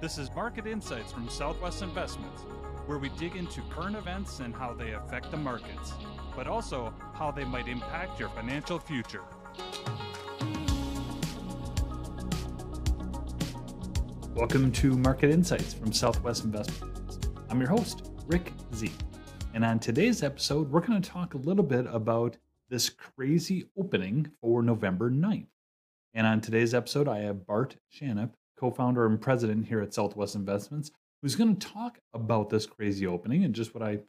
This is Market Insights from Southwest Investments, where we dig into current events and how they affect the markets, but also how they might impact your financial future. Welcome to Market Insights from Southwest Investments. I'm your host, Rick Z. And on today's episode, we're going to talk a little bit about this crazy opening for November 9th. And on today's episode, I have Bart Shanop, co founder and president here at Southwest Investments, who's going to talk about this crazy opening. And just what I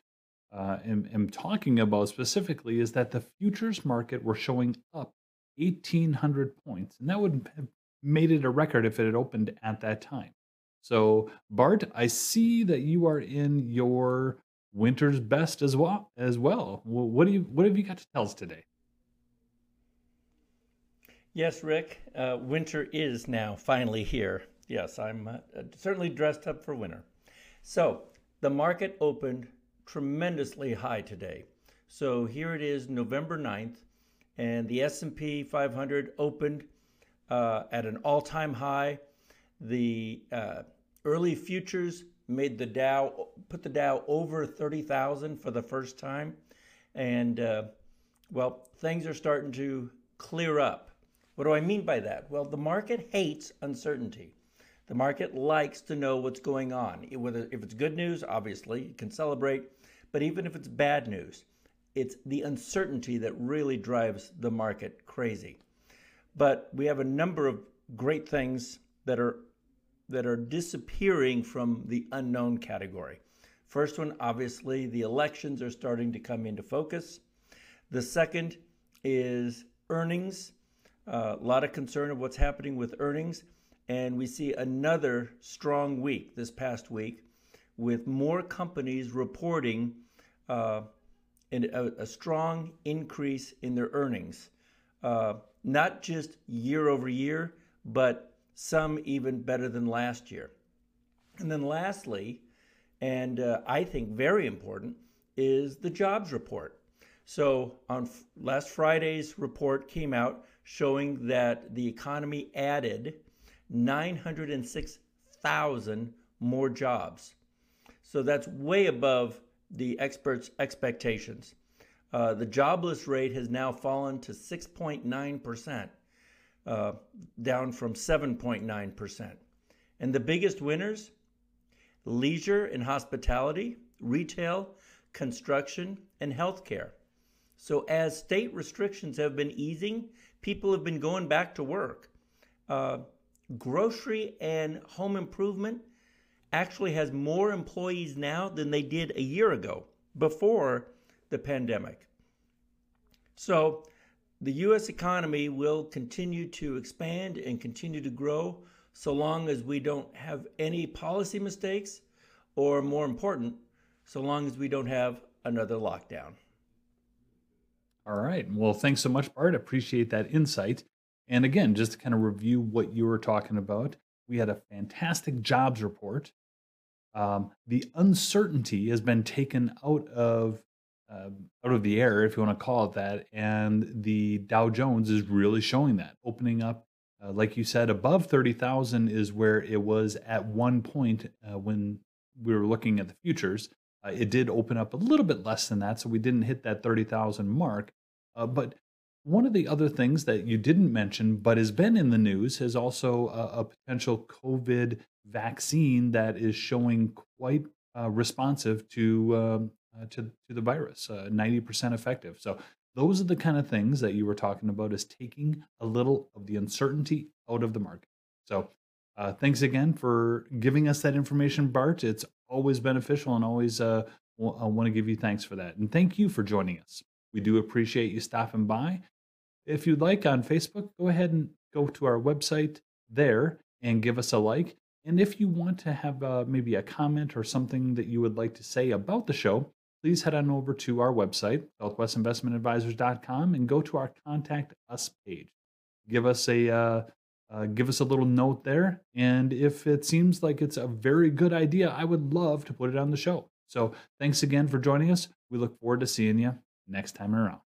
uh, am, am talking about specifically is that the futures market were showing up 1,800 points. And that would have made it a record if it had opened at that time. So, Bart, I see that you are in your winter's best as well. As well, what do you what have you got to tell us today? Yes, Rick. Uh, winter is now finally here. Yes, I'm uh, certainly dressed up for winter. So the market opened tremendously high today. So here it is, November 9th, and the S&P 500 opened uh, at an all-time high. The uh, early futures made the Dow put the Dow over 30,000 for the first time, and uh, well, things are starting to clear up. What do I mean by that? Well, the market hates uncertainty. The market likes to know what's going on. Whether if it's good news, obviously, it can celebrate, but even if it's bad news, it's the uncertainty that really drives the market crazy. But we have a number of great things that are that are disappearing from the unknown category. First one, obviously, the elections are starting to come into focus. The second is earnings. A lot of concern of what's happening with earnings. And we see another strong week this past week with more companies reporting uh, a, a, strong increase in their earnings. Uh, not just year over year, but some even better than last year. And then lastly, and uh, I think very important, is the jobs report. So on f- last Friday's report came out showing that the economy added 906,000 more jobs. So that's way above the experts' expectations. Uh, the jobless rate has now fallen to 6.9 percent uh, down from 7.9%. And the biggest winners leisure and hospitality, retail, construction, and healthcare. So, as state restrictions have been easing, people have been going back to work. Uh, grocery and home improvement actually has more employees now than they did a year ago before the pandemic. So, the U.S. economy will continue to expand and continue to grow so long as we don't have any policy mistakes, or more important, so long as we don't have another lockdown. All right. Well, thanks so much, Bart. Appreciate that insight. And again, just to kind of review what you were talking about, we had a fantastic jobs report. Um, the uncertainty has been taken out of uh, out of the air, if you want to call it that. And the Dow Jones is really showing that, opening up, uh, like you said, above 30,000 is where it was at one point uh, when we were looking at the futures. Uh, it did open up a little bit less than that, so we didn't hit that 30,000 mark. Uh, but one of the other things that you didn't mention, but has been in the news, is also a, a potential COVID vaccine that is showing quite uh, responsive to um, uh, to to the virus, uh, ninety percent effective. So those are the kind of things that you were talking about is taking a little of the uncertainty out of the market. So uh, thanks again for giving us that information, Bart. It's always beneficial and always uh, w- I want to give you thanks for that. And thank you for joining us. We do appreciate you stopping by. If you'd like on Facebook, go ahead and go to our website there and give us a like. And if you want to have uh, maybe a comment or something that you would like to say about the show, please head on over to our website, southwestinvestmentadvisors.com, and go to our Contact Us page. Give us a uh, uh, give us a little note there, and if it seems like it's a very good idea, I would love to put it on the show. So, thanks again for joining us. We look forward to seeing you next time around.